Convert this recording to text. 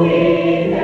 Amen.